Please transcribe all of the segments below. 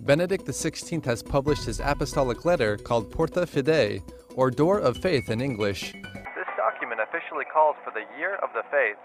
Benedict XVI has published his apostolic letter called Porta Fidei, or Door of Faith in English. This document officially calls for the Year of the Faith.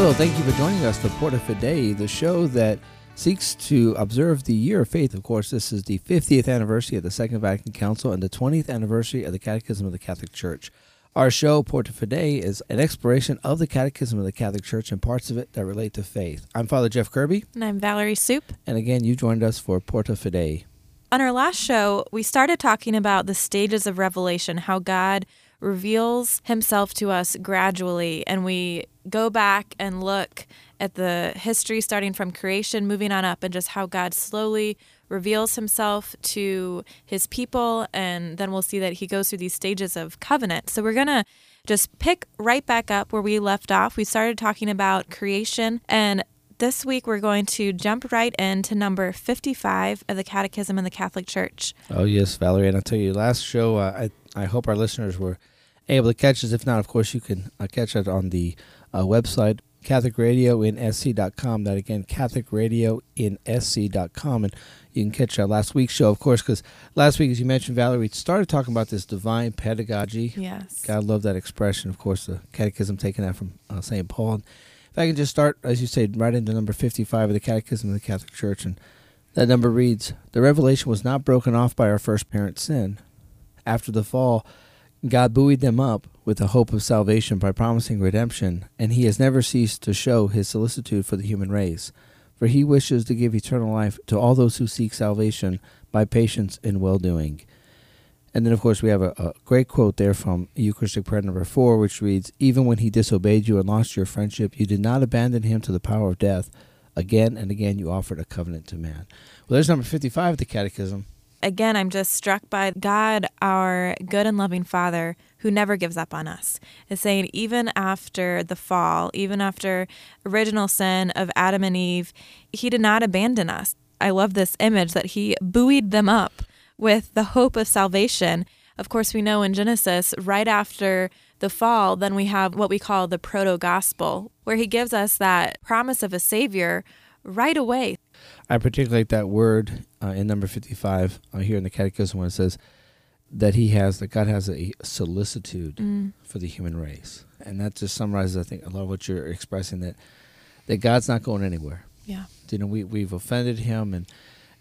Hello, thank you for joining us for Porta Fidei, the show that seeks to observe the year of faith. Of course, this is the 50th anniversary of the Second Vatican Council and the 20th anniversary of the Catechism of the Catholic Church. Our show, Porta Fidei, is an exploration of the Catechism of the Catholic Church and parts of it that relate to faith. I'm Father Jeff Kirby. And I'm Valerie Soup. And again, you joined us for Porta Fidei. On our last show, we started talking about the stages of revelation, how God reveals himself to us gradually, and we go back and look at the history starting from creation, moving on up, and just how God slowly reveals himself to his people. And then we'll see that he goes through these stages of covenant. So we're going to just pick right back up where we left off. We started talking about creation, and this week we're going to jump right into number 55 of the Catechism in the Catholic Church. Oh, yes, Valerie. And I'll tell you, last show, uh, I, I hope our listeners were able to catch us. If not, of course, you can uh, catch it on the uh, website, CatholicRadioInSC.com. That again, CatholicRadioInSC.com. And you can catch our last week's show, of course, because last week, as you mentioned, Valerie, we started talking about this divine pedagogy. Yes. God love that expression. Of course, the Catechism taking that from uh, St. Paul. And if I can just start, as you said, right into number 55 of the Catechism of the Catholic Church. And that number reads The revelation was not broken off by our first parent sin. After the fall, God buoyed them up with the hope of salvation by promising redemption, and he has never ceased to show his solicitude for the human race. For he wishes to give eternal life to all those who seek salvation by patience and well doing. And then, of course, we have a, a, great quote there from Eucharistic Prayer number four, which reads Even when he disobeyed you and lost your friendship, you did not abandon him to the power of death. Again and again, you offered a covenant to man. Well, there's number 55 of the Catechism again, I'm just struck by God, our good and loving Father, who never gives up on us. Is saying, even after the fall, even after original sin of Adam and Eve, He did not abandon us. I love this image that He buoyed them up with the hope of salvation. Of course, we know in Genesis, right after the fall, then we have what we call the proto gospel, where He gives us that promise of a Savior right away. I particularly like that word uh, in number 55 uh, here in the Catechism when it says that he has, that God has a solicitude mm. for the human race. And that just summarizes, I think, a lot of what you're expressing that, that God's not going anywhere. Yeah. You know, we, we've offended him and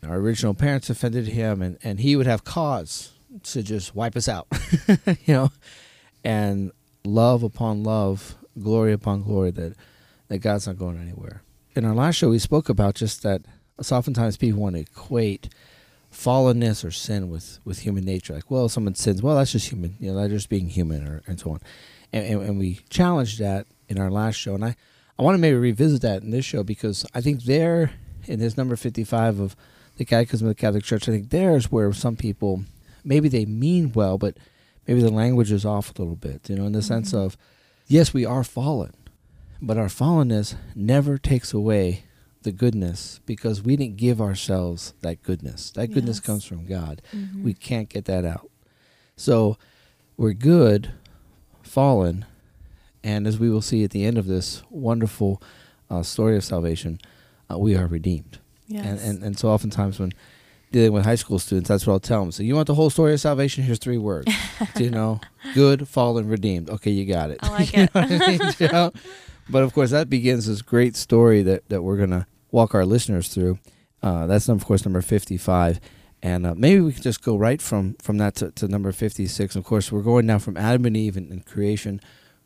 our original parents offended him and, and he would have cause to just wipe us out, you know, and love upon love, glory upon glory, that, that God's not going anywhere in our last show, we spoke about just that. So oftentimes people want to equate fallenness or sin with, with human nature. Like, well, someone sins, well, that's just human. You know, they're just being human, or and so on. And, and, and we challenged that in our last show, and I, I want to maybe revisit that in this show because I think there, in this number fifty-five of the Catechism of the Catholic Church, I think there's where some people maybe they mean well, but maybe the language is off a little bit. You know, in the mm-hmm. sense of yes, we are fallen, but our fallenness never takes away the goodness because we didn't give ourselves that goodness. That goodness yes. comes from God. Mm-hmm. We can't get that out. So we're good, fallen, and as we will see at the end of this wonderful uh, story of salvation, uh, we are redeemed. Yes. And, and and so oftentimes when dealing with high school students, that's what I'll tell them. So you want the whole story of salvation? Here's three words. you know, good, fallen, redeemed. Okay, you got it. I like it. I mean? you know? But of course, that begins this great story that, that we're going to walk our listeners through. Uh, that's, of course, number 55. And uh, maybe we can just go right from, from that to, to number 56. Of course, we're going now from Adam and Eve and, and creation.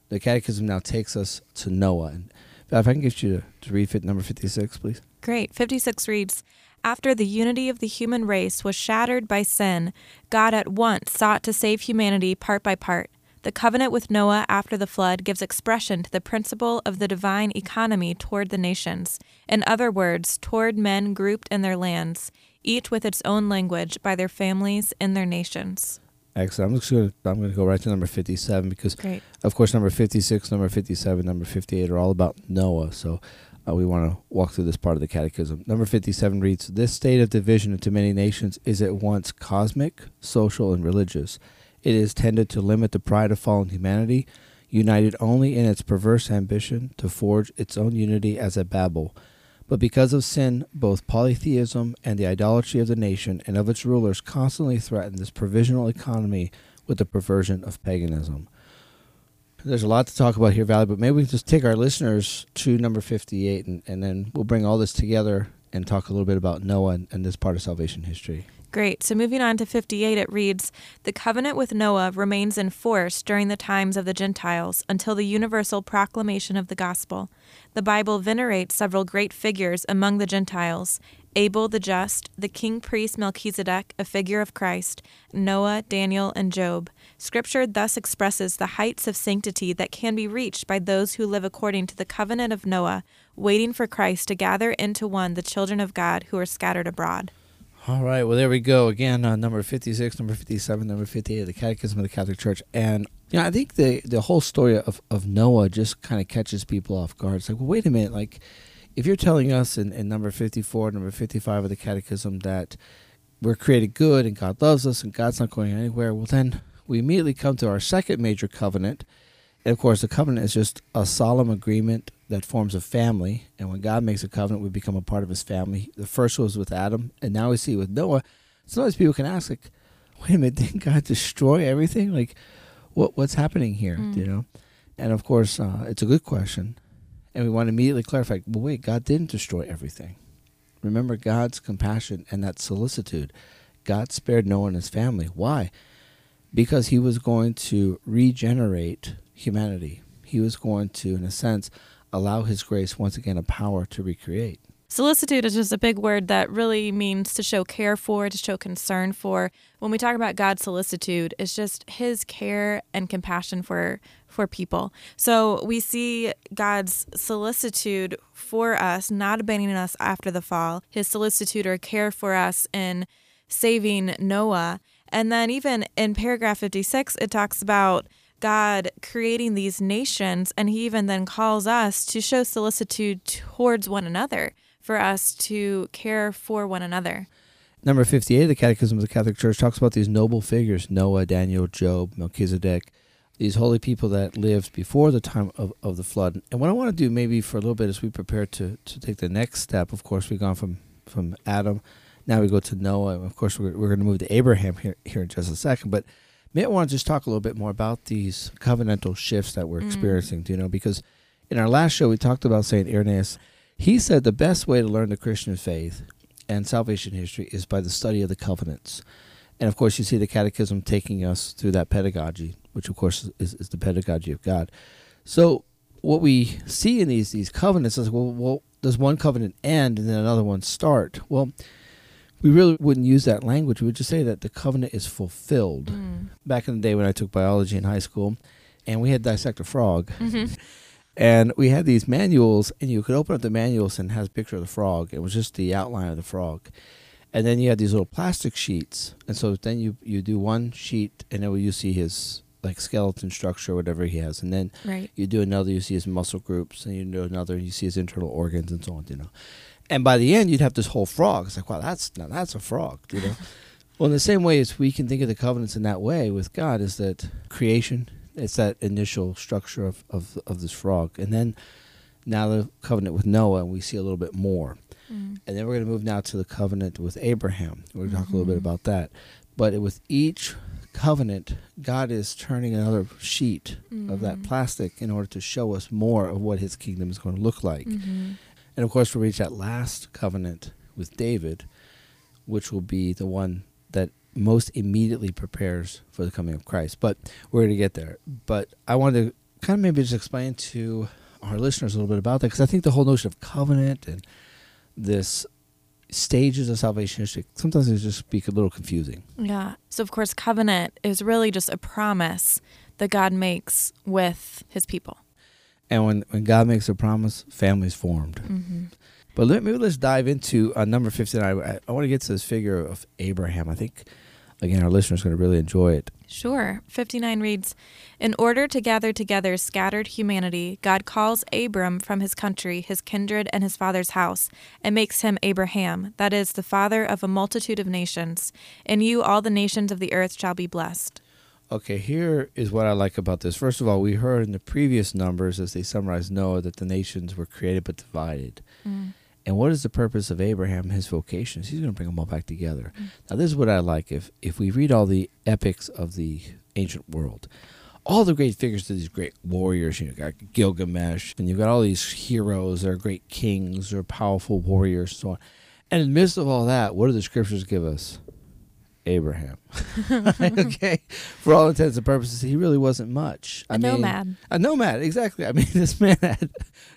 The Catechism now takes us to Noah. And if I can get you to, to read number 56, please. Great. 56 reads After the unity of the human race was shattered by sin, God at once sought to save humanity part by part. The covenant with Noah after the flood gives expression to the principle of the divine economy toward the nations, in other words, toward men grouped in their lands, each with its own language by their families in their nations. Excellent. I'm just going to I'm going to go right to number 57 because Great. of course number 56, number 57, number 58 are all about Noah. So uh, we want to walk through this part of the catechism. Number 57 reads, "This state of division into many nations is at once cosmic, social, and religious. It is tended to limit the pride of fallen humanity, united only in its perverse ambition to forge its own unity as a Babel." But because of sin, both polytheism and the idolatry of the nation and of its rulers constantly threaten this provisional economy with the perversion of paganism. There's a lot to talk about here, Valerie, but maybe we can just take our listeners to number 58 and, and then we'll bring all this together and talk a little bit about Noah and, and this part of salvation history. Great. So moving on to 58, it reads The covenant with Noah remains in force during the times of the Gentiles until the universal proclamation of the gospel. The Bible venerates several great figures among the Gentiles Abel the just, the king priest Melchizedek, a figure of Christ, Noah, Daniel, and Job. Scripture thus expresses the heights of sanctity that can be reached by those who live according to the covenant of Noah, waiting for Christ to gather into one the children of God who are scattered abroad. All right, well, there we go. Again, uh, number 56, number 57, number 58 of the Catechism of the Catholic Church. And, you know, I think the, the whole story of, of Noah just kind of catches people off guard. It's like, well, wait a minute. Like, if you're telling us in, in number 54, number 55 of the Catechism that we're created good and God loves us and God's not going anywhere, well, then we immediately come to our second major covenant. Of course, the covenant is just a solemn agreement that forms a family. And when God makes a covenant, we become a part of his family. The first was with Adam, and now we see with Noah. Sometimes people can ask, like, wait a minute, didn't God destroy everything? Like, what what's happening here? Mm. You know? And of course, uh, it's a good question. And we want to immediately clarify, well, wait, God didn't destroy everything. Remember God's compassion and that solicitude. God spared Noah and his family. Why? Because he was going to regenerate humanity. He was going to, in a sense, allow his grace once again a power to recreate. Solicitude is just a big word that really means to show care for, to show concern for. When we talk about God's solicitude, it's just his care and compassion for for people. So we see God's solicitude for us, not abandoning us after the fall, his solicitude or care for us in saving Noah. And then even in paragraph 56, it talks about God creating these nations, and He even then calls us to show solicitude towards one another, for us to care for one another. Number 58 of the Catechism of the Catholic Church talks about these noble figures Noah, Daniel, Job, Melchizedek, these holy people that lived before the time of, of the flood. And what I want to do maybe for a little bit as we prepare to, to take the next step, of course, we've gone from, from Adam, now we go to Noah, and of course, we're, we're going to move to Abraham here, here in just a second. But May I want to just talk a little bit more about these covenantal shifts that we're Mm. experiencing, you know, because in our last show we talked about Saint Irenaeus. He said the best way to learn the Christian faith and salvation history is by the study of the covenants. And of course, you see the Catechism taking us through that pedagogy, which of course is, is the pedagogy of God. So, what we see in these these covenants is well, well, does one covenant end and then another one start? Well, we really wouldn't use that language. We would just say that the covenant is fulfilled. Mm. Back in the day when I took biology in high school, and we had dissect a frog, Mhm. and we had these manuals, and you could open up the manuals and has a picture of the frog. It was just the outline of the frog. And then you had these little plastic sheets, and so then you you do one sheet, and then you see his like skeleton structure, or whatever he has, and then Right. you do another, you see his muscle groups, and you do another, and you see his internal organs, and so on. You know, and by the end, you'd have this whole frog. It's like, wow, that's now that's a frog. You know. well, in the same way as we can think of the covenants in that way with God, is that creation. It's that initial structure of of of this frog, and then now the covenant with Noah, and we see a little bit more. Mm. And then we're going to move now to the covenant with Abraham. We're going to talk a little bit Mhm. about that. But with each covenant, God is turning another sheet of that Mhm. plastic in order to show us more of what his kingdom is going to look like. Mhm. And of course, we'll reach that last covenant with David, which will be the one that most immediately prepares for the coming of Christ. But we're going to get there. But I wanted to kind of maybe just explain to our listeners a little bit about that because I think the whole notion of covenant and this stages of salvation history sometimes it just be a little confusing. Yeah. So, of course, covenant is really just a promise that God makes with his people. And when, when God makes a promise, families formed. Mm-hmm. But let, maybe let's dive into uh, number 59. I, I want to get to this figure of Abraham. I think again, our listeners are going to really enjoy it. Sure. 59 reads In order to gather together scattered humanity, God calls Abram from his country, his kindred, and his father's house, and makes him Abraham, that is, the father of a multitude of nations. In you all the nations of the earth shall be blessed. Okay, here is what I like about this. First of all, we heard in the previous numbers, as they summarize Noah, that the nations were created but divided. Mm. And what is the purpose of Abraham, his vocations? He's going to bring them all back together. Mm. Now, this is what I like. If if we read all the epics of the ancient world, all the great figures of these great warriors, you know, got Gilgamesh, and you've got all these heroes, they're great kings, they're powerful warriors, and so on. And in the midst of all that, what do the scriptures give us? Abraham. okay, for all intents and purposes, he really wasn't much. A nomad. A nomad, exactly. I mean, this man had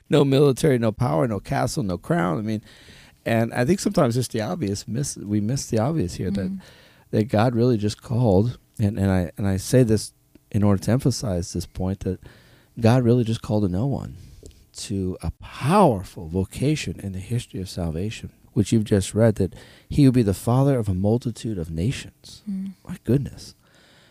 no military, no power, no castle, no crown. I mean, and I think sometimes just the obvious miss we miss the obvious here that Mhm. that God really just called, and and I and I say this in order to emphasize this point that God really just called a no one to a powerful vocation in the history of salvation, which you've just read that he would be the father of a multitude of nations. Mm. My goodness.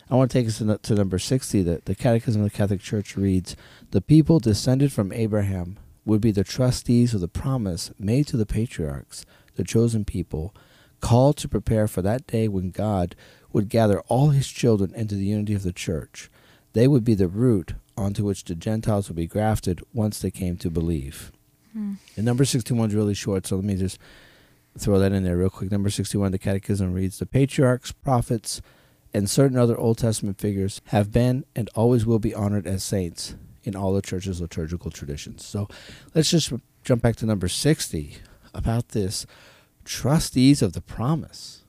I want to take us to, to number 60. That the Catechism of the Catholic Church reads The people descended from Abraham would be the trustees of the promise made to the patriarchs, the chosen people, called to prepare for that day when God would gather all his children into the unity of the church. They would be the root onto which the Gentiles would be grafted once they came to believe. Mm. And number 61 is really short, so let me just throw that in there real quick. Number 61, the Catechism reads The patriarchs, prophets, and certain other Old Testament figures have been and always will be honored as saints in all the church's liturgical traditions. So let's just jump back to number 60 about this trustees of the promise.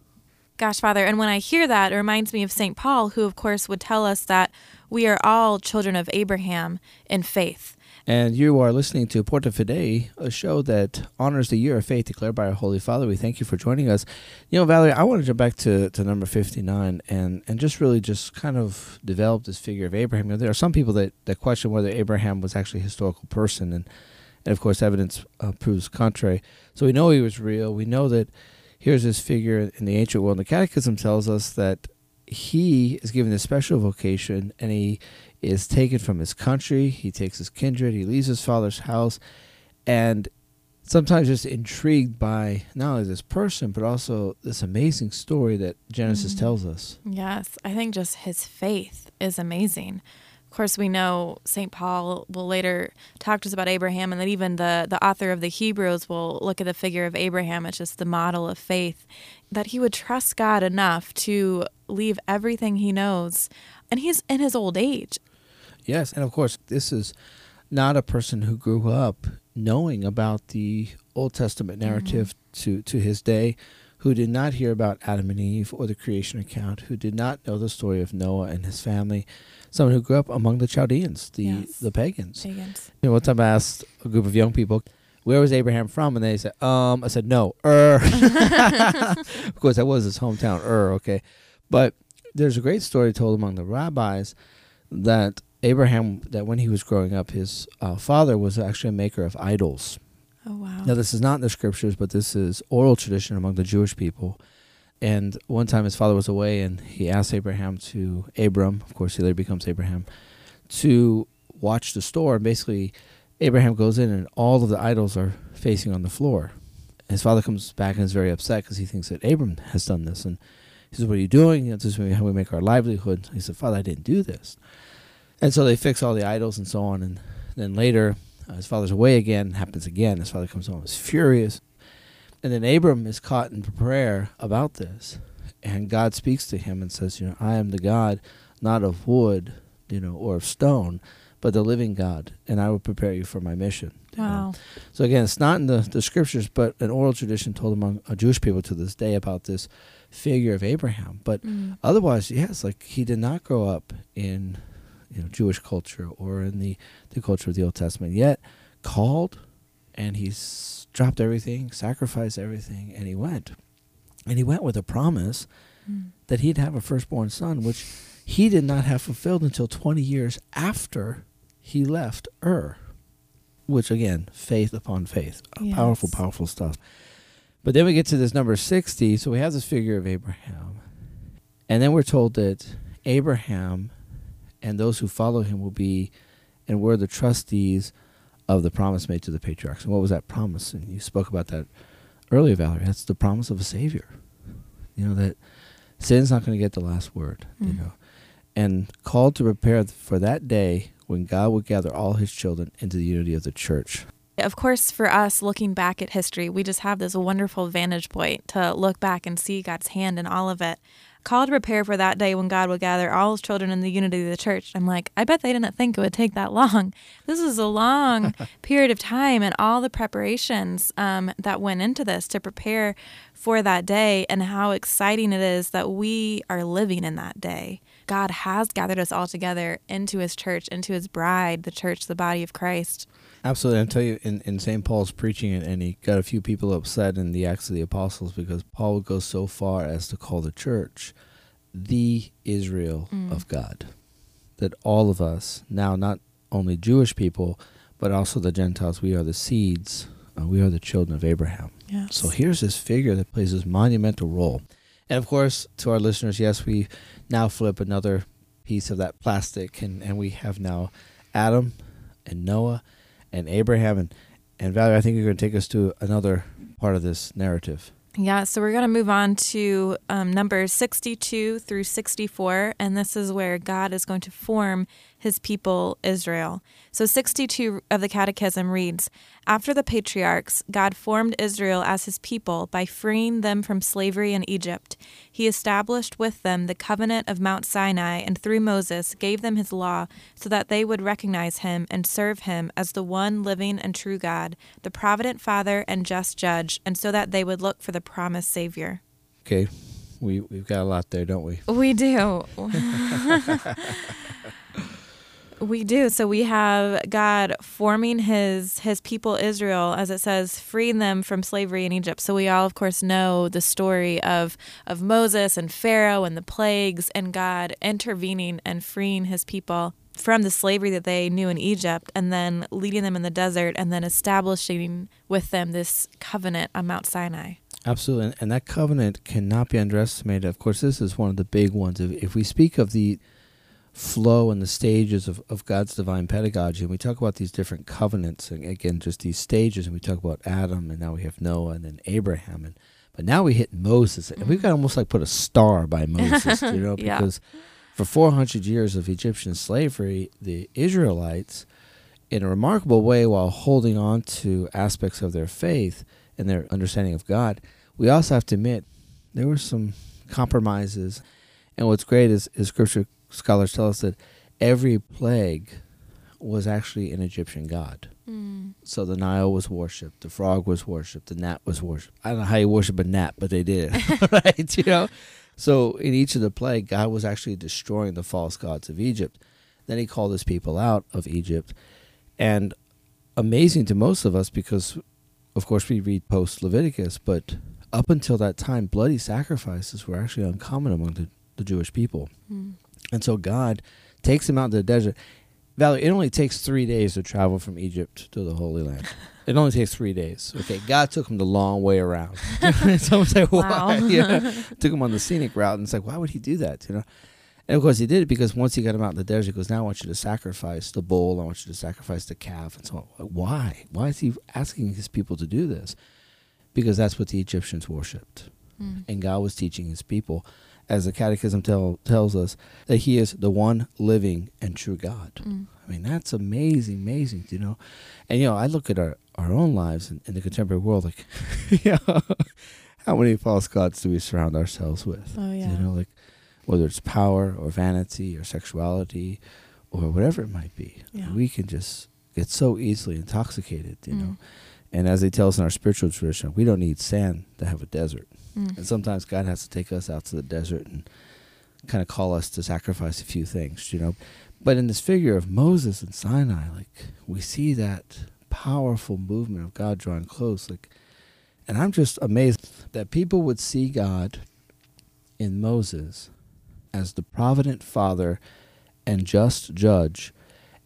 Gosh, Father, and when I hear that, it reminds me of St. Paul, who, of course, would tell us that we are all children of Abraham in faith. And you are listening to Porta Fidei, a show that honors the year of faith declared by our Holy Father. We thank you for joining us. You know, Valerie, I want to jump back to, to number 59 and, and just really just kind of develop this figure of Abraham. You know, there are some people that, that question whether Abraham was actually a historical person, and, and of course, evidence uh, proves contrary. So we know he was real. We know that here's this figure in the ancient world. The Catechism tells us that he is given a special vocation and he is taken from his country. He takes his kindred. He leaves his father's house, and sometimes just intrigued by not only this person but also this amazing story that Genesis Mhm. tells us. Yes, I think just his faith is amazing. Of course, we know St. Paul will later talk to us about Abraham, and that even the, the author of the Hebrews will look at the figure of Abraham as just the model of faith, that he would trust God enough to leave everything he knows. And he's in his old age. Yes, and of course, this is not a person who grew up knowing about the Old Testament narrative to, to his day, who did not hear about Adam and Eve or the creation account, who did not know the story of Noah and his family, someone who grew up among the Chaldeans, the, Yes. the pagans. Pagans. You know, one time I asked a group of young people, "Where was Abraham from?" And they said, "Um," I said, "No, Ur." of course, that was his hometown, Ur. Okay, but there's a great story told among the rabbis that Abraham, that when he was growing up, his uh, father was actually a maker of idols. Oh, wow. Now, this is not in the scriptures, but this is oral tradition among the Jewish people. And one time his father was away, and he asked Abraham to, Abram, of course, he later becomes Abraham, to watch the store. And basically, Abraham goes in, and all of the idols are facing on the floor. His father comes back and is very upset because he thinks that Abram has done this. And he says, What are you doing? This is how we make our livelihood. He said, Father, I didn't do this. And so they fix all the idols and so on. And then later, uh, his father's away again, happens again. His father comes home, is furious. And then Abram is caught in prayer about this. And God speaks to him and says, You know, I am the God not of wood, you know, or of stone, but the living God, and I will prepare you for my mission. Wow. So again, it's not in the, the scriptures, but an oral tradition told among uh, Jewish people to this day about this figure of Abraham. But Mm. otherwise, yes, like he did not grow up in you know Jewish culture or in the the culture of the Old Testament. Yet called, and he's dropped everything, sacrificed everything, and he went. And he went with a promise Mm. that he'd have a firstborn son, which he did not have fulfilled until 20 years after he left Ur. Which again, faith upon faith, Uh, powerful, powerful stuff. But then we get to this number 60. So we have this figure of Abraham. And then we're told that Abraham and those who follow him will be and were the trustees of the promise made to the patriarchs. And what was that promise? And you spoke about that earlier, Valerie. That's the promise of a savior. You know that sin's not going to get the last word. Mm. You know, and called to prepare for that day when God would gather all His children into the unity of the church. Of course, for us looking back at history, we just have this wonderful vantage point to look back and see God's hand in all of it called to prepare for that day when God will gather all his children in the unity of the church. I'm like, I bet they didn't think it would take that long. This is a long period of time and all the preparations um, that went into this to prepare for that day and how exciting it is that we are living in that day. God has gathered us all together into his church, into his bride, the church, the body of Christ. Absolutely. I'll tell you, in, in St. Paul's preaching and he got a few people upset in the Acts of the Apostles because Paul would go so far as to call the church the Israel mm. of God. That all of us, now not only Jewish people, but also the Gentiles, we are the seeds, uh, we are the children of Abraham. Yes. So here's this figure that plays this monumental role. And of course, to our listeners, yes, we now flip another piece of that plastic, and, and we have now Adam and Noah and Abraham and and Valerie. I think you're going to take us to another part of this narrative. Yeah, so we're going to move on to um, numbers 62 through 64, and this is where God is going to form his people Israel. So 62 of the Catechism reads After the patriarchs, God formed Israel as his people by freeing them from slavery in Egypt. He established with them the covenant of Mount Sinai and through Moses gave them his law so that they would recognize him and serve him as the one living and true God, the provident Father and just judge, and so that they would look for the promised Savior. Okay. We, we've got a lot there, don't we? We do. We do. So we have God forming his his people Israel, as it says, freeing them from slavery in Egypt. So we all of course know the story of of Moses and Pharaoh and the plagues and God intervening and freeing his people from the slavery that they knew in Egypt and then leading them in the desert and then establishing with them this covenant on Mount Sinai. Absolutely. And that covenant cannot be underestimated. Of course, this is one of the big ones. If, if we speak of the flow and the stages of, of God's divine pedagogy. And we talk about these different covenants, and again, just these stages. And we talk about Adam, and now we have Noah, and then Abraham. And but now we hit Moses, and we've mm-hmm. got almost like put a star by Moses, you know, because yeah. for 400 years of Egyptian slavery, the Israelites, in a remarkable way, while holding on to aspects of their faith and their understanding of God, we also have to admit there were some compromises. And what's great is, is Scripture scholars tell us that every plague was actually an Egyptian god. Mm. So the Nile was worshipped, the frog was worshipped, the gnat was worshipped. I don't know how you worship a gnat, but they did, right? You know. So in each of the plague, God was actually destroying the false gods of Egypt. Then He called His people out of Egypt, and amazing to most of us because, of course, we read post Leviticus, but up until that time, bloody sacrifices were actually uncommon among the, the Jewish people. Mm. And so God takes him out into the desert. Valerie, it only takes three days to travel from Egypt to the Holy Land. It only takes three days. Okay, God took him the long way around. Someone say, "Why?" Wow. Yeah, took them on the scenic route, and it's like, why would He do that? You know, and of course He did it because once He got him out in the desert, He goes, "Now I want you to sacrifice the bull. I want you to sacrifice the calf." And so, why? Why is He asking His people to do this? Because that's what the Egyptians worshipped, mm. and God was teaching His people as the Catechism tell, tells us, that He is the one living and true God. Mm. I mean, that's amazing, amazing, you know. And, you know, I look at our, our own lives in, in the contemporary world, like, you know, how many false gods do we surround ourselves with? Oh, yeah. You know, like, whether it's power or vanity or sexuality or whatever it might be. Yeah. We can just get so easily intoxicated, you mm. know. And as they tell us in our spiritual tradition, we don't need sand to have a desert. Mm. And sometimes God has to take us out to the desert and kind of call us to sacrifice a few things, you know. But in this figure of Moses and Sinai, like we see that powerful movement of God drawing close, like, and I'm just amazed that people would see God in Moses as the provident Father and just Judge,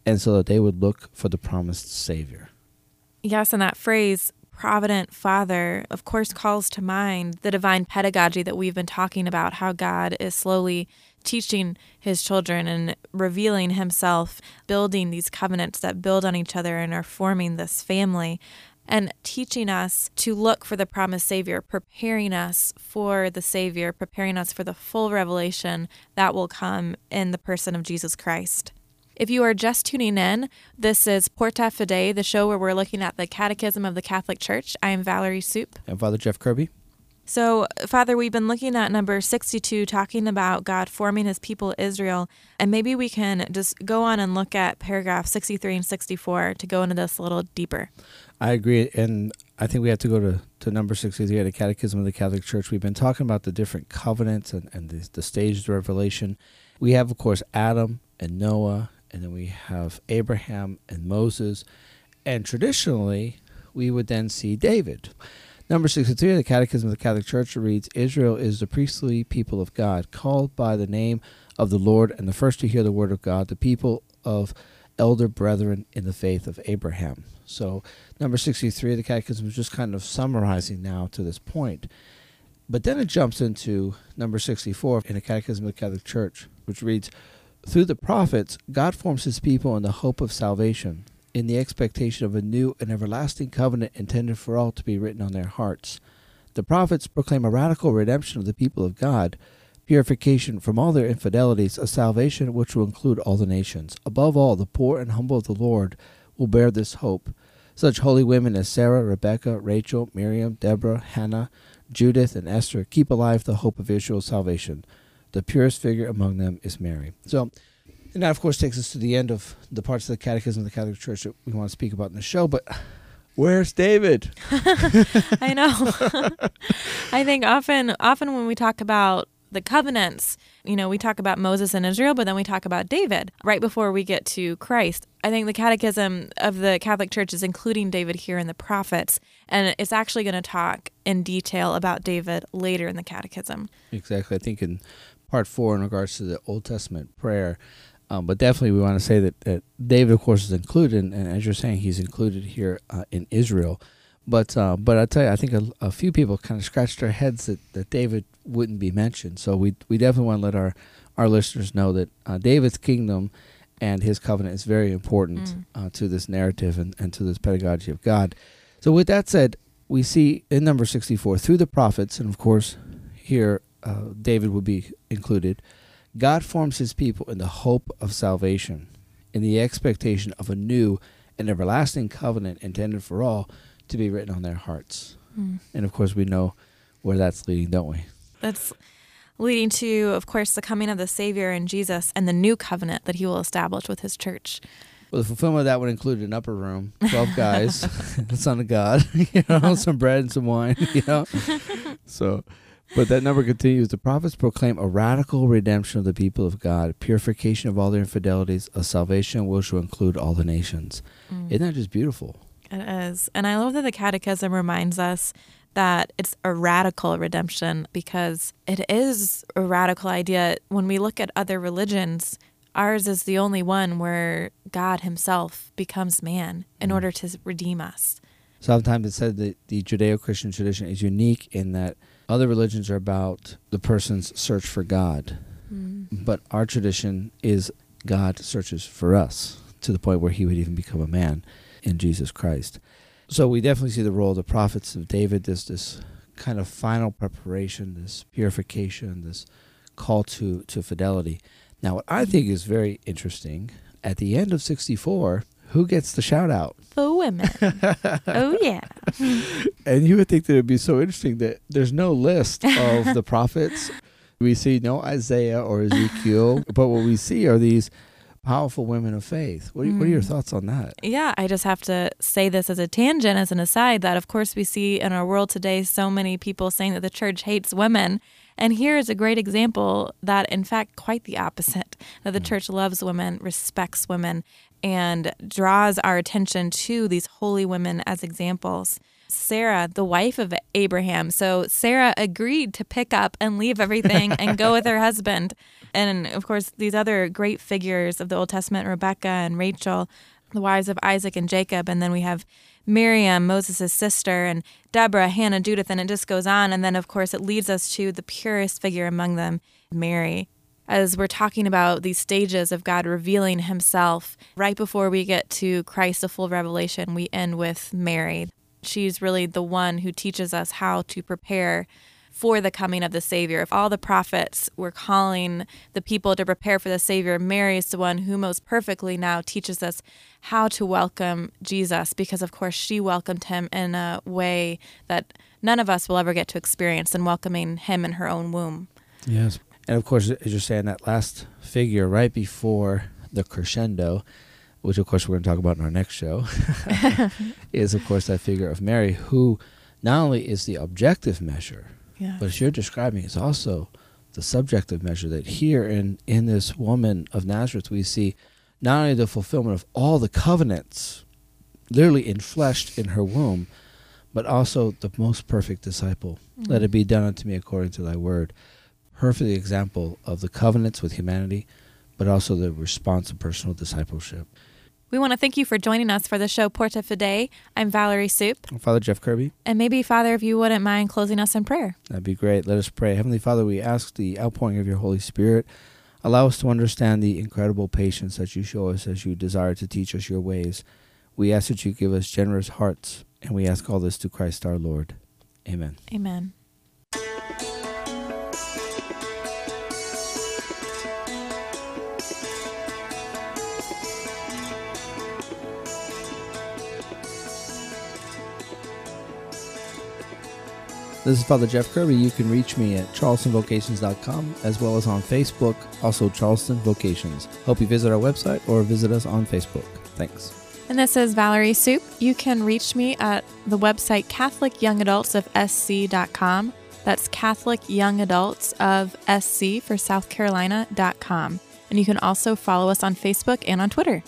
and so that they would look for the promised Savior. Yes, and that phrase provident father, of course, calls to mind the divine pedagogy that we've been talking about, how God is slowly teaching his children and revealing himself, building these covenants that build on each other and are forming this family and teaching us to look for the promised Savior, preparing us for the Savior, preparing us for the full revelation that will come in the person of Jesus Christ. If you are just tuning in, this is Porta Fidei, the show where we're looking at the Catechism of the Catholic Church. I am Valerie Soup. And Father Jeff Kirby. So, Father, we've been looking at number 62, talking about God forming his people Israel. And maybe we can just go on and look at paragraph 63 and 64 to go into this a little deeper. I agree. And I think we have to go to, to number 63 of the Catechism of the Catholic Church. We've been talking about the different covenants and, and the, the stages of revelation. We have, of course, Adam and Noah, and then we have Abraham and Moses. And traditionally, we would then see David. Number 63 of the Catechism of the Catholic Church reads Israel is the priestly people of God, called by the name of the Lord, and the first to hear the word of God, the people of elder brethren in the faith of Abraham. So, number 63 of the Catechism is just kind of summarizing now to this point. But then it jumps into number 64 in the Catechism of the Catholic Church, which reads Through the prophets, God forms his people in the hope of salvation in the expectation of a new and everlasting covenant intended for all to be written on their hearts. The prophets proclaim a radical redemption of the people of God, purification from all their infidelities, a salvation which will include all the nations. Above all, the poor and humble of the Lord will bear this hope. Such holy women as Sarah, Rebecca, Rachel, Miriam, Deborah, Hannah, Judith, and Esther keep alive the hope of Israel's salvation. The purest figure among them is Mary. So, and that, of course, takes us to the end of the parts of the Catechism of the Catholic Church that we want to speak about in the show. But where's David? I know. I think often, often when we talk about the covenants, you know, we talk about Moses and Israel, but then we talk about David right before we get to Christ. I think the Catechism of the Catholic Church is including David here in the prophets, and it's actually going to talk in detail about David later in the Catechism. Exactly. I think in part four, in regards to the Old Testament prayer, um, but definitely, we want to say that, that David, of course, is included, and, as you're saying, he's included here uh, in Israel. But uh, but I tell you, I think a, a, few people kind of scratched their heads that, that David wouldn't be mentioned. So we we definitely want to let our our listeners know that uh, David's kingdom and his covenant is very important mm. Uh, to this narrative and, and to this pedagogy of God. So with that said, we see in number 64 through the prophets, and of course here uh, David would be included God forms his people in the hope of salvation, in the expectation of a new and everlasting covenant intended for all to be written on their hearts. Mm. And of course, we know where that's leading, don't we? That's leading to, of course, the coming of the Savior in Jesus and the new covenant that he will establish with his church. Well, the fulfillment of that would include an upper room, 12 guys, the Son of God, you know, some bread and some wine, you know. So but that number continues. The prophets proclaim a radical redemption of the people of God, purification of all their infidelities, a salvation which will include all the nations. Mm. Isn't that just beautiful? It is. And I love that the Catechism reminds us that it's a radical redemption because it is a radical idea. When we look at other religions, ours is the only one where God Himself becomes man in mm. order to redeem us. Sometimes it's said that the Judeo Christian tradition is unique in that other religions are about the person's search for God, mm. but our tradition is God searches for us to the point where he would even become a man in Jesus Christ. So we definitely see the role of the prophets of David, this this kind of final preparation, this purification, this call to, to fidelity. Now, what I think is very interesting, at the end of 64, who gets the shout out? The women. oh, yeah. and you would think that it would be so interesting that there's no list of the prophets. We see no Isaiah or Ezekiel, but what we see are these powerful women of faith. What are, mm. what are, your mm. thoughts on that? Yeah, I just have to say this as a tangent, as an aside, that of course we see in our world today so many people saying that the church hates women. And here is a great example that, in fact, quite the opposite that the mm. church loves women, respects women, and draws our attention to these holy women as examples. Sarah, the wife of Abraham. So Sarah agreed to pick up and leave everything and go with her husband. And of course, these other great figures of the Old Testament, Rebecca and Rachel, the wives of Isaac and Jacob, and then we have Miriam, Moses' sister, and Deborah, Hannah, Judith, and it just goes on. And then, of course, it leads us to the purest figure among them, Mary. As we're talking about these stages of God revealing himself, right before we get to Christ, the full revelation, we end with Mary. She's really the one who teaches us how to prepare for the coming of the Savior. If all the prophets were calling the people to prepare for the Savior, Mary is the one who most perfectly now teaches us how to welcome Jesus because, of course, she welcomed him in a way that none of us will ever get to experience in welcoming him in her own womb. Yes. And of course, as you're saying, that last figure right before the crescendo, which of course we're going to talk about in our next show, is of course that figure of Mary, who not only is the objective measure Yeah. But as you're describing, is also the subjective measure that here in, in this woman of Nazareth, we see not only the fulfillment of all the covenants, literally enfleshed in her womb, but also the most perfect disciple. Let mm-hmm. it be done unto me according to thy word. Perfect example of the covenants with humanity, but also the response of personal discipleship. We want to thank you for joining us for the show Porta Fidei. I'm Valerie Soup. Father Jeff Kirby, And maybe, Father, if you wouldn't mind closing us in prayer. That'd be great. Let us pray. Heavenly Father, we ask the outpouring of your Holy Spirit. Allow us to understand the incredible patience that you show us as you desire to teach us your ways. We ask that you give us generous hearts, and we ask all this to Christ our Lord. Amen. Amen. This is Father Jeff Kirby. You can reach me at charlestonvocations.com as well as on Facebook, also Charleston Vocations. Hope you visit our website or visit us on Facebook. Thanks. And this is Valerie Soup. You can reach me at the website Catholic Young Adults of SC.com. That's Catholic Young Adults of SC for South Carolina.com. And you can also follow us on Facebook and on Twitter.